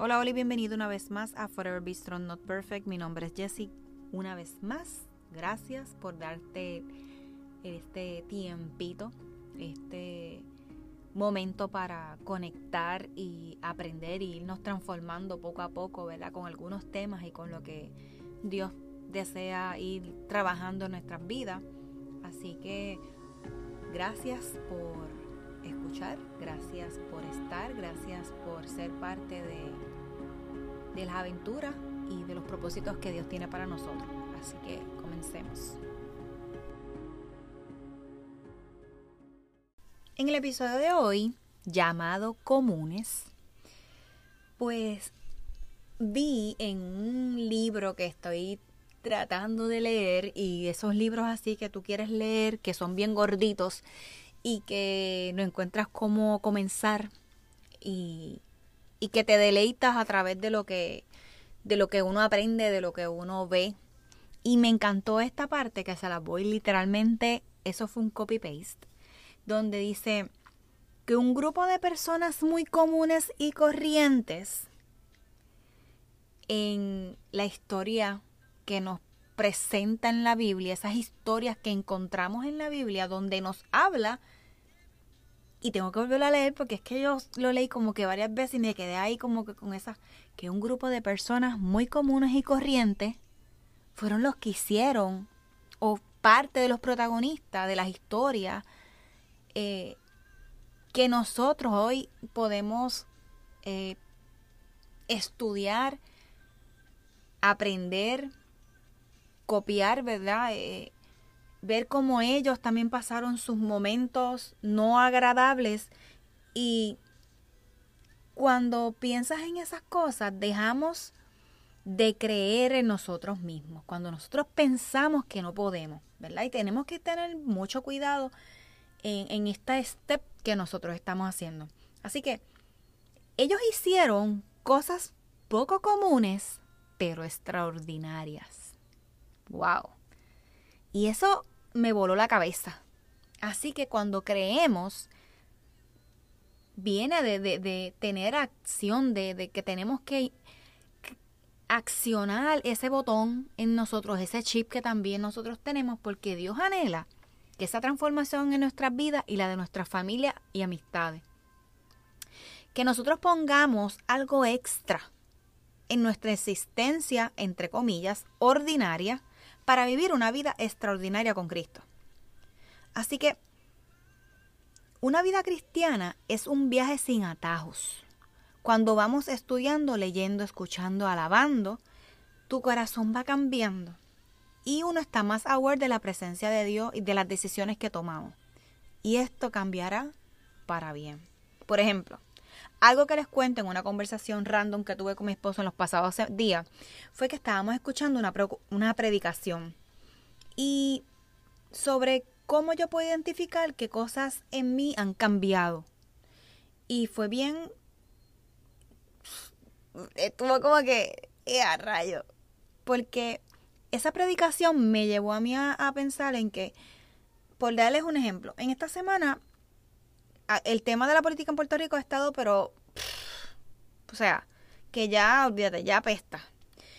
Hola, hola y bienvenido una vez más a Forever Be Strong Not Perfect. Mi nombre es Jessie. Una vez más, gracias por darte este tiempito, este momento para conectar y aprender y irnos transformando poco a poco, ¿verdad? Con algunos temas y con lo que Dios desea ir trabajando en nuestras vidas. Así que gracias por escuchar, gracias por estar, gracias por ser parte de, las aventuras y de los propósitos que Dios tiene para nosotros. Así que comencemos. En el episodio de hoy, llamado Comunes, pues vi en un libro que estoy tratando de leer y esos libros así que tú quieres leer, que son bien gorditos y que no encuentras cómo comenzar y, y que te deleitas a través de lo que de lo que uno aprende, de lo que uno ve. Y me encantó esta parte que se la voy literalmente, eso fue un copy paste, donde dice que un grupo de personas muy comunes y corrientes en la historia que nos presenta en la Biblia, esas historias que encontramos en la Biblia, donde nos habla y tengo que volverlo a leer porque es que yo lo leí como que varias veces y me quedé ahí como que con esa, que un grupo de personas muy comunes y corrientes fueron los que hicieron o parte de los protagonistas de las historias eh, que nosotros hoy podemos eh, estudiar, aprender, copiar, ¿verdad? Eh, ver cómo ellos también pasaron sus momentos no agradables y cuando piensas en esas cosas dejamos de creer en nosotros mismos, cuando nosotros pensamos que no podemos, ¿verdad? Y tenemos que tener mucho cuidado en, en esta step que nosotros estamos haciendo. Así que ellos hicieron cosas poco comunes, pero extraordinarias. ¡Wow! Y eso me voló la cabeza. Así que cuando creemos, viene de, tener acción, de, de que tenemos que accionar ese botón en nosotros, ese chip que también nosotros tenemos, porque Dios anhela que esa transformación en nuestras vidas y la de nuestra familia y amistades. Que nosotros pongamos algo extra en nuestra existencia, entre comillas, ordinaria, para vivir una vida extraordinaria con Cristo. Así que una vida cristiana es un viaje sin atajos. Cuando vamos estudiando, leyendo, escuchando, alabando, tu corazón va cambiando y uno está más aware de la presencia de Dios y de las decisiones que tomamos. Y esto cambiará para bien. Por ejemplo, algo que les cuento en una conversación random que tuve con mi esposo en los pasados días fue que estábamos escuchando una, una predicación y sobre cómo yo puedo identificar qué cosas en mí han cambiado. Y fue bien... Estuvo como que... ¡Eh, a rayo! Porque esa predicación me llevó a mí a, a pensar en que, por darles un ejemplo, en esta semana el tema de la política en Puerto Rico ha estado, pero, o sea, que ya, olvídate, ya apesta.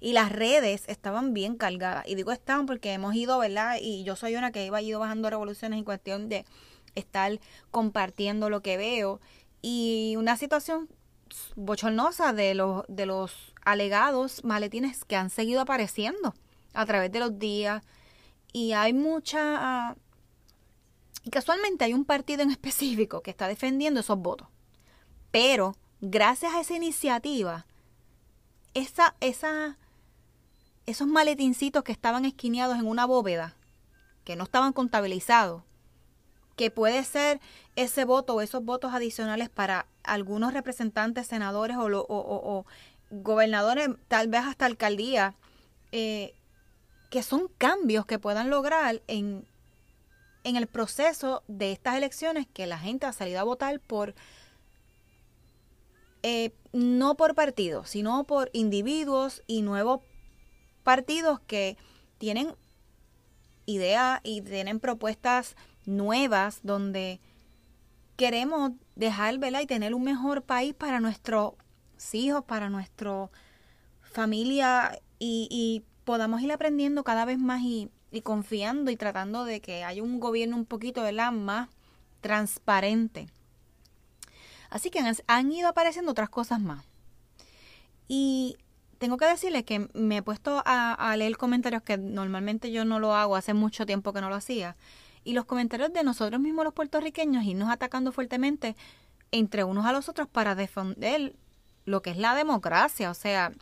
Y las redes estaban bien cargadas. Y digo estaban porque hemos ido, ¿verdad? Y yo soy una que iba ido bajando revoluciones en cuestión de estar compartiendo lo que veo. Y una situación bochornosa de los, de los alegados maletines que han seguido apareciendo a través de los días. Y hay mucha y casualmente hay un partido en específico que está defendiendo esos votos. Pero gracias a esa iniciativa, esa, esa, esos maletincitos que estaban esquineados en una bóveda, que no estaban contabilizados, que puede ser ese voto o esos votos adicionales para algunos representantes, senadores o, o, gobernadores, tal vez hasta alcaldía, eh, que son cambios que puedan lograr en en el proceso de estas elecciones que la gente ha salido a votar por, eh, no por partidos, sino por individuos y nuevos partidos que tienen ideas y tienen propuestas nuevas donde queremos dejar ¿verdad? y tener un mejor país para nuestros hijos, para nuestra familia y, podamos ir aprendiendo cada vez más y, confiando y tratando de que haya un gobierno un poquito más transparente. Así que han ido apareciendo otras cosas más. Y tengo que decirles que me he puesto a, leer comentarios que normalmente yo no lo hago, hace mucho tiempo que no lo hacía. Y los comentarios de nosotros mismos los puertorriqueños irnos atacando fuertemente entre unos a los otros para defender lo que es la democracia. O sea,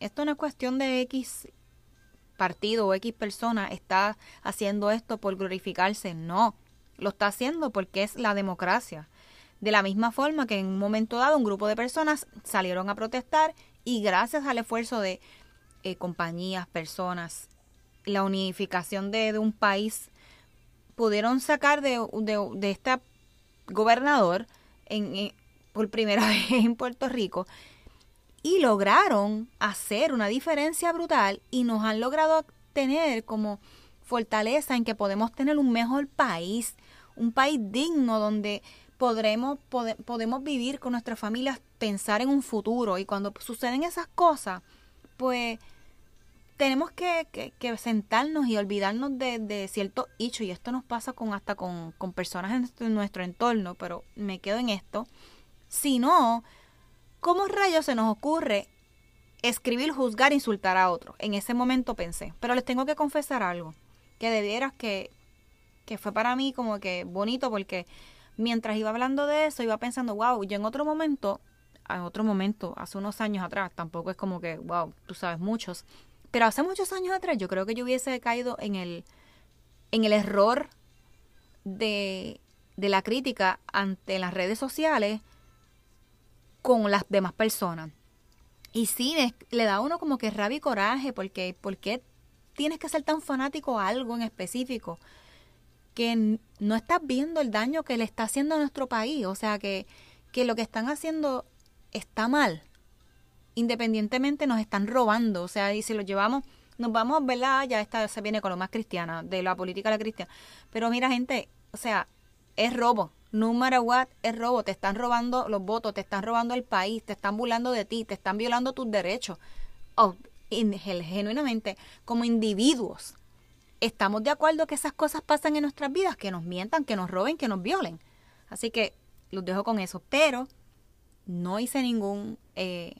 esto no es cuestión de X partido o X persona está haciendo esto por glorificarse. No, lo está haciendo porque es la democracia. De la misma forma que en un momento dado un grupo de personas salieron a protestar y gracias al esfuerzo de eh, compañías, personas, la unificación de, un país, pudieron sacar de, de, este gobernador en, por primera vez en Puerto Rico y lograron hacer una diferencia brutal y nos han logrado tener como fortaleza en que podemos tener un mejor país, un país digno donde podremos, podemos vivir con nuestras familias, pensar en un futuro y cuando suceden esas cosas, pues tenemos que, sentarnos y olvidarnos de, de ciertos hechos y esto nos pasa con hasta con, personas en, nuestro entorno, pero me quedo en esto. Si no, ¿cómo rayos se nos ocurre escribir, juzgar, insultar a otro? En ese momento pensé, pero les tengo que confesar algo, que de que, que fue para mí como que bonito porque mientras iba hablando de eso, iba pensando, wow, yo en otro momento, en otro momento, hace unos años atrás, tampoco es como que, wow, tú sabes muchos, pero hace muchos años atrás yo creo que yo hubiese caído en el, en el error de, de la crítica ante las redes sociales con las demás personas. Y sí, le da a uno como que rabia y coraje, porque ¿por qué tienes que ser tan fanático a algo en específico? que no estás viendo el daño que le está haciendo a nuestro país. O sea, que, que lo que están haciendo está mal. Independientemente nos están robando. O sea, y si lo llevamos, nos vamos, ¿verdad? Ya esta se viene con lo más cristiana, de la política a la cristiana. Pero mira, gente, o sea, es robo. No matter what, es robo. Te están robando los votos, te están robando el país, te están burlando de ti, te están violando tus derechos. Oh, genuinamente, como individuos estamos de acuerdo que esas cosas pasan en nuestras vidas, que nos mientan, que nos roben, que nos violen. Así que los dejo con eso. Pero no hice ningún eh,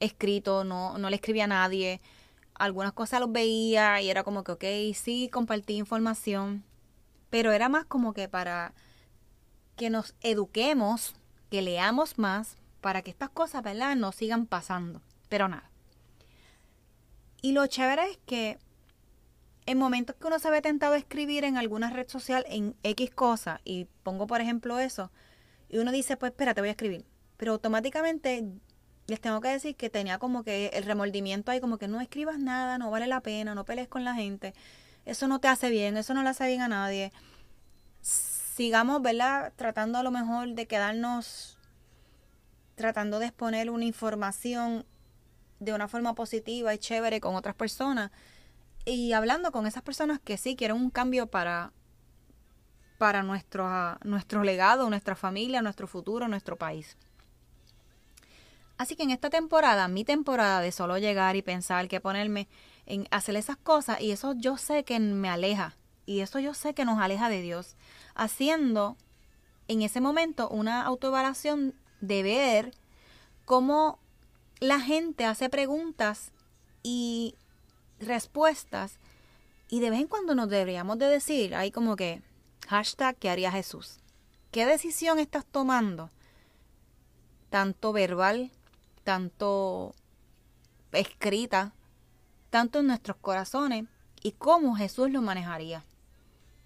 escrito, no, no le escribí a nadie. Algunas cosas los veía y era como que, ok, sí, compartí información. Pero era más como que para que nos eduquemos, que leamos más, para que estas cosas, ¿verdad?, no sigan pasando. Pero nada. Y lo chévere es que en momentos que uno se ve tentado a escribir en alguna red social en X cosa, y pongo por ejemplo eso, y uno dice, pues espérate, voy a escribir. Pero automáticamente les tengo que decir que tenía como que el remordimiento ahí, como que no escribas nada, no vale la pena, no pelees con la gente, eso no te hace bien, eso no le hace bien a nadie. Sigamos, ¿verdad? Tratando a lo mejor de quedarnos, tratando de exponer una información de una forma positiva y chévere con otras personas y hablando con esas personas que sí quieren un cambio para, para nuestro, ah, nuestro legado, nuestra familia, nuestro futuro, nuestro país. Así que en esta temporada, mi temporada de solo llegar y pensar que ponerme en hacer esas cosas, y eso yo sé que me aleja, y eso yo sé que nos aleja de Dios, haciendo en ese momento una autoevaluación de ver cómo la gente hace preguntas y respuestas y de vez en cuando nos deberíamos de decir, hay como que, hashtag, ¿qué haría Jesús? ¿Qué decisión estás tomando? Tanto verbal, tanto escrita, tanto en nuestros corazones y cómo Jesús lo manejaría.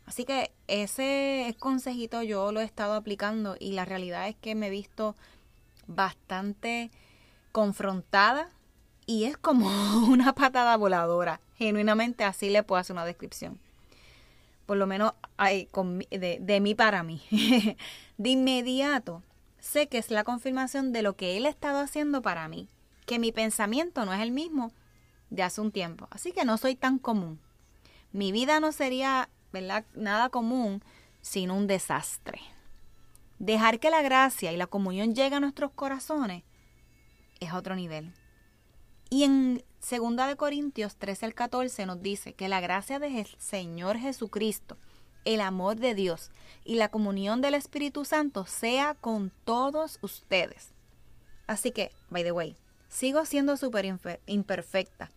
Así que ese consejito yo lo he estado aplicando y la realidad es que me he visto bastante confrontada y es como una patada voladora. Genuinamente así le puedo hacer una descripción. Por lo menos de, de mí para mí. de inmediato sé que es la confirmación de lo que él ha estado haciendo para mí. Que mi pensamiento no es el mismo de hace un tiempo. Así que no soy tan común. Mi vida no sería nada común sino un desastre. Dejar que la gracia y la comunión lleguen a nuestros corazones es otro nivel. Y en 2 de Corintios 13 al 14 nos dice que la gracia del Señor Jesucristo, el amor de Dios y la comunión del Espíritu Santo sea con todos ustedes. Así que, by the way, sigo siendo súper imperfecta.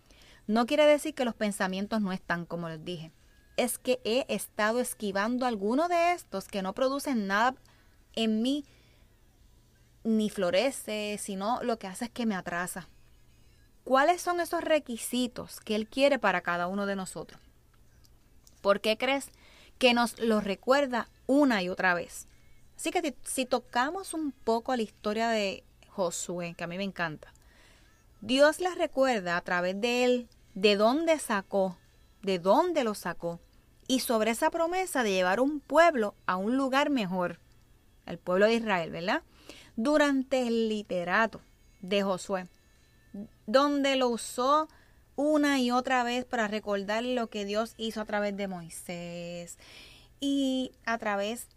No quiere decir que los pensamientos no están, como les dije. Es que he estado esquivando alguno de estos que no producen nada en mí, ni florece, sino lo que hace es que me atrasa. ¿Cuáles son esos requisitos que Él quiere para cada uno de nosotros? ¿Por qué crees que nos lo recuerda una y otra vez? Así que si tocamos un poco la historia de Josué, que a mí me encanta, Dios les recuerda a través de él de dónde sacó, de dónde lo sacó, y sobre esa promesa de llevar un pueblo a un lugar mejor, el pueblo de Israel, ¿verdad? Durante el literato de Josué donde lo usó una y otra vez para recordar lo que Dios hizo a través de Moisés y a través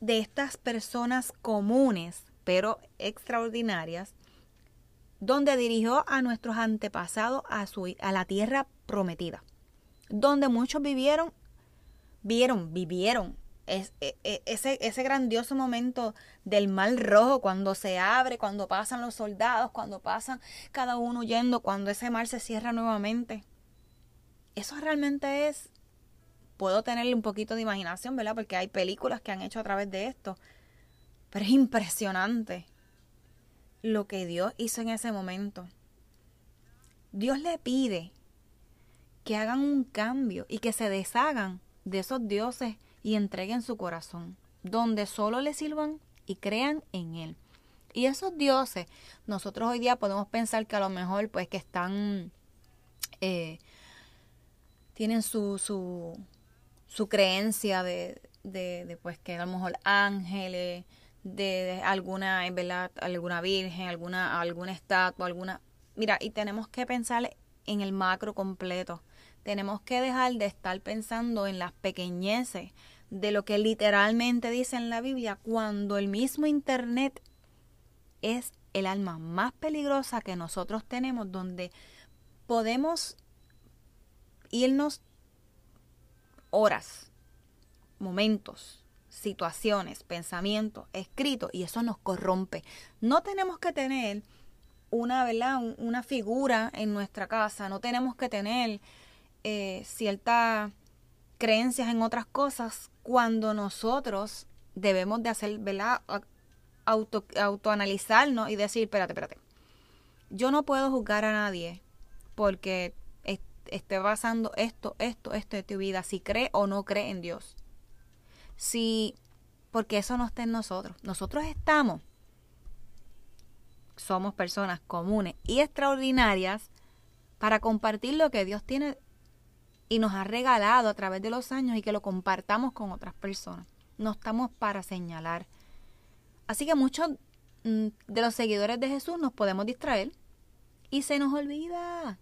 de estas personas comunes, pero extraordinarias, donde dirigió a nuestros antepasados a, su, a la tierra prometida, donde muchos vivieron, vieron, vivieron e, e, ese, ese grandioso momento del mal rojo cuando se abre, cuando pasan los soldados, cuando pasan cada uno huyendo, cuando ese mar se cierra nuevamente. Eso realmente es, puedo tenerle un poquito de imaginación, ¿verdad? Porque hay películas que han hecho a través de esto. Pero es impresionante lo que Dios hizo en ese momento. Dios le pide que hagan un cambio y que se deshagan de esos dioses y entreguen su corazón, donde solo le sirvan y crean en Él. Y esos dioses, nosotros hoy día podemos pensar que a lo mejor pues que están, eh, tienen su, su, su creencia de, de, pues que a lo mejor ángeles, de, alguna, ¿verdad? alguna virgen, alguna, alguna estatua, alguna... Mira, y tenemos que pensar en el macro completo. Tenemos que dejar de estar pensando en las pequeñeces de lo que literalmente dice en la Biblia cuando el mismo Internet es el alma más peligrosa que nosotros tenemos, donde podemos irnos horas, momentos, situaciones, pensamientos, escritos, y eso nos corrompe. No tenemos que tener una, ¿verdad? una figura en nuestra casa, no tenemos que tener eh, ciertas creencias en otras cosas cuando nosotros debemos de hacer, ¿verdad? Auto, autoanalizarnos y decir, espérate, espérate. Yo no puedo juzgar a nadie porque esté pasando esto, esto, esto de tu vida, si cree o no cree en Dios. Si, porque eso no está en nosotros. Nosotros estamos, somos personas comunes y extraordinarias para compartir lo que Dios tiene y nos ha regalado a través de los años y que lo compartamos con otras personas. No estamos para señalar. Así que muchos mm, de los seguidores de Jesús nos podemos distraer y se nos olvida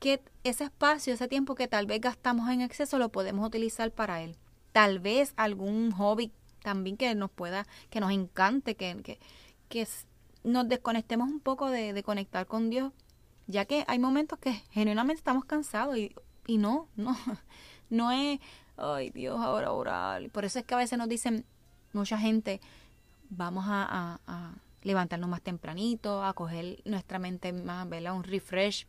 que ese espacio, ese tiempo que tal vez gastamos en exceso, lo podemos utilizar para Él. Tal vez algún hobby también que nos pueda, que nos encante, que, que, que nos desconectemos un poco de, de conectar con Dios, ya que hay momentos que genuinamente estamos cansados y y no, no, no es, ay Dios, ahora orar. Por eso es que a veces nos dicen mucha gente, vamos a, levantarnos más tempranito, a coger nuestra mente más, ¿verdad? Un refresh.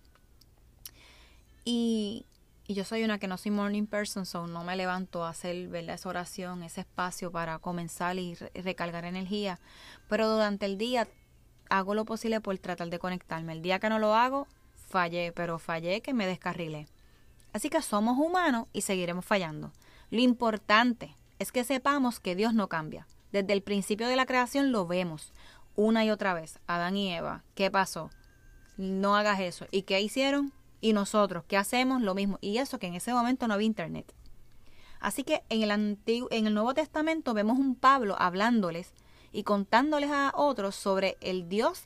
Y, y yo soy una que no soy morning person, so no me levanto a hacer, ¿verdad? Esa oración, ese espacio para comenzar y recargar energía. Pero durante el día hago lo posible por tratar de conectarme. El día que no lo hago, fallé, pero fallé que me descarrilé. Así que somos humanos y seguiremos fallando. Lo importante es que sepamos que Dios no cambia. Desde el principio de la creación lo vemos una y otra vez. Adán y Eva, ¿qué pasó? No hagas eso. ¿Y qué hicieron? Y nosotros, ¿qué hacemos? Lo mismo. Y eso que en ese momento no había internet. Así que en el, Antiguo, en el Nuevo Testamento vemos un Pablo hablándoles y contándoles a otros sobre el Dios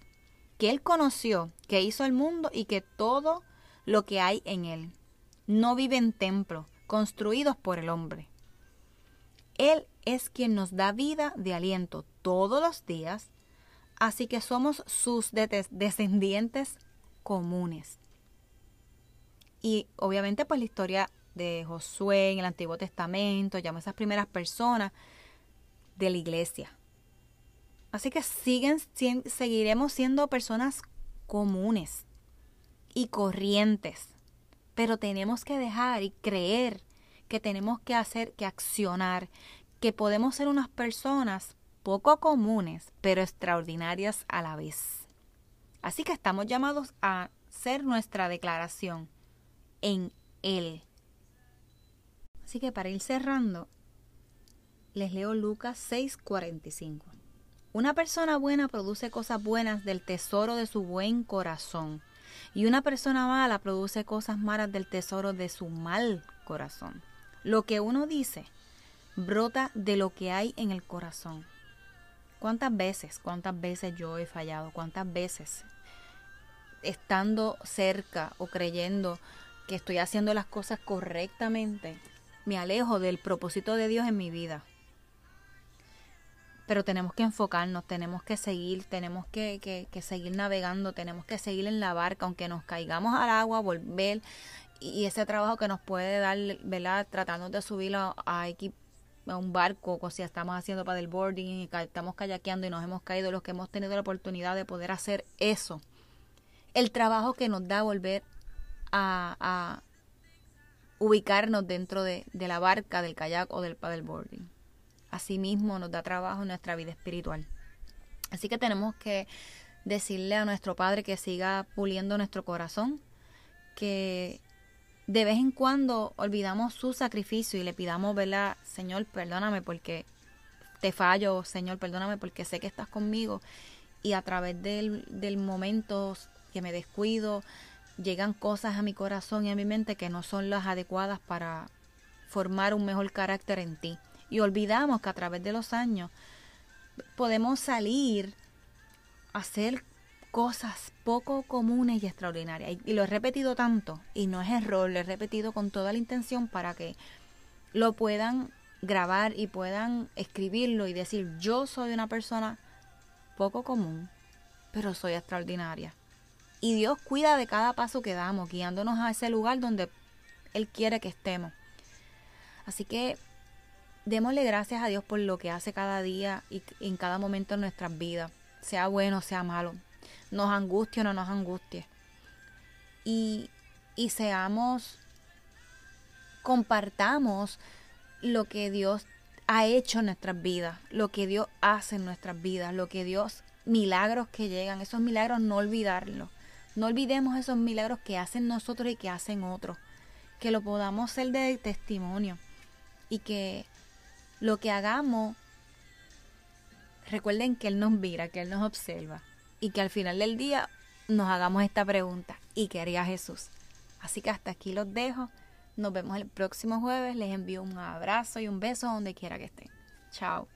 que él conoció, que hizo el mundo y que todo lo que hay en él no vive en templos construidos por el hombre. Él es quien nos da vida de aliento todos los días Así que somos sus descendientes comunes. Y obviamente pues la historia de Josué en el Antiguo Testamento, llama a esas primeras personas de la iglesia. Así que siguen, seguiremos siendo personas comunes y corrientes, pero tenemos que dejar y creer que tenemos que hacer, que accionar, que podemos ser unas personas poco comunes, pero extraordinarias a la vez. Así que estamos llamados a ser nuestra declaración en Él. Así que para ir cerrando, les leo Lucas 6:45. Una persona buena produce cosas buenas del tesoro de su buen corazón, y una persona mala produce cosas malas del tesoro de su mal corazón. Lo que uno dice brota de lo que hay en el corazón. ¿Cuántas veces, cuántas veces yo he fallado? ¿Cuántas veces estando cerca o creyendo que estoy haciendo las cosas correctamente, me alejo del propósito de Dios en mi vida? Pero tenemos que enfocarnos, tenemos que seguir, tenemos que, que, seguir navegando, tenemos que seguir en la barca, aunque nos caigamos al agua, volver y ese trabajo que nos puede dar, ¿verdad? Tratando de subir a, un barco, o si estamos haciendo paddleboarding y estamos kayakeando y nos hemos caído, los que hemos tenido la oportunidad de poder hacer eso. El trabajo que nos da volver a, ubicarnos dentro de, de, la barca, del kayak o del paddleboarding. Asimismo nos da trabajo en nuestra vida espiritual. Así que tenemos que decirle a nuestro Padre que siga puliendo nuestro corazón, que de vez en cuando olvidamos su sacrificio y le pidamos, ¿verdad? Señor, perdóname porque te fallo, Señor, perdóname porque sé que estás conmigo. Y a través del, del momento que me descuido, llegan cosas a mi corazón y a mi mente que no son las adecuadas para formar un mejor carácter en ti. Y olvidamos que a través de los años podemos salir a hacer cosas poco comunes y extraordinarias. Y, lo he repetido tanto, y no es error, lo he repetido con toda la intención para que lo puedan grabar y puedan escribirlo y decir, yo soy una persona poco común, pero soy extraordinaria. Y Dios cuida de cada paso que damos, guiándonos a ese lugar donde Él quiere que estemos. Así que démosle gracias a Dios por lo que hace cada día y en cada momento de nuestras vidas, sea bueno, sea malo nos angustie o no nos angustie. Y, y seamos, compartamos lo que Dios ha hecho en nuestras vidas, lo que Dios hace en nuestras vidas, lo que Dios, milagros que llegan, esos milagros no olvidarlos. No olvidemos esos milagros que hacen nosotros y que hacen otros. Que lo podamos ser de testimonio. Y que lo que hagamos, recuerden que Él nos mira, que Él nos observa y que al final del día nos hagamos esta pregunta. ¿Y qué haría Jesús? Así que hasta aquí los dejo. Nos vemos el próximo jueves. Les envío un abrazo y un beso donde quiera que estén. Chao.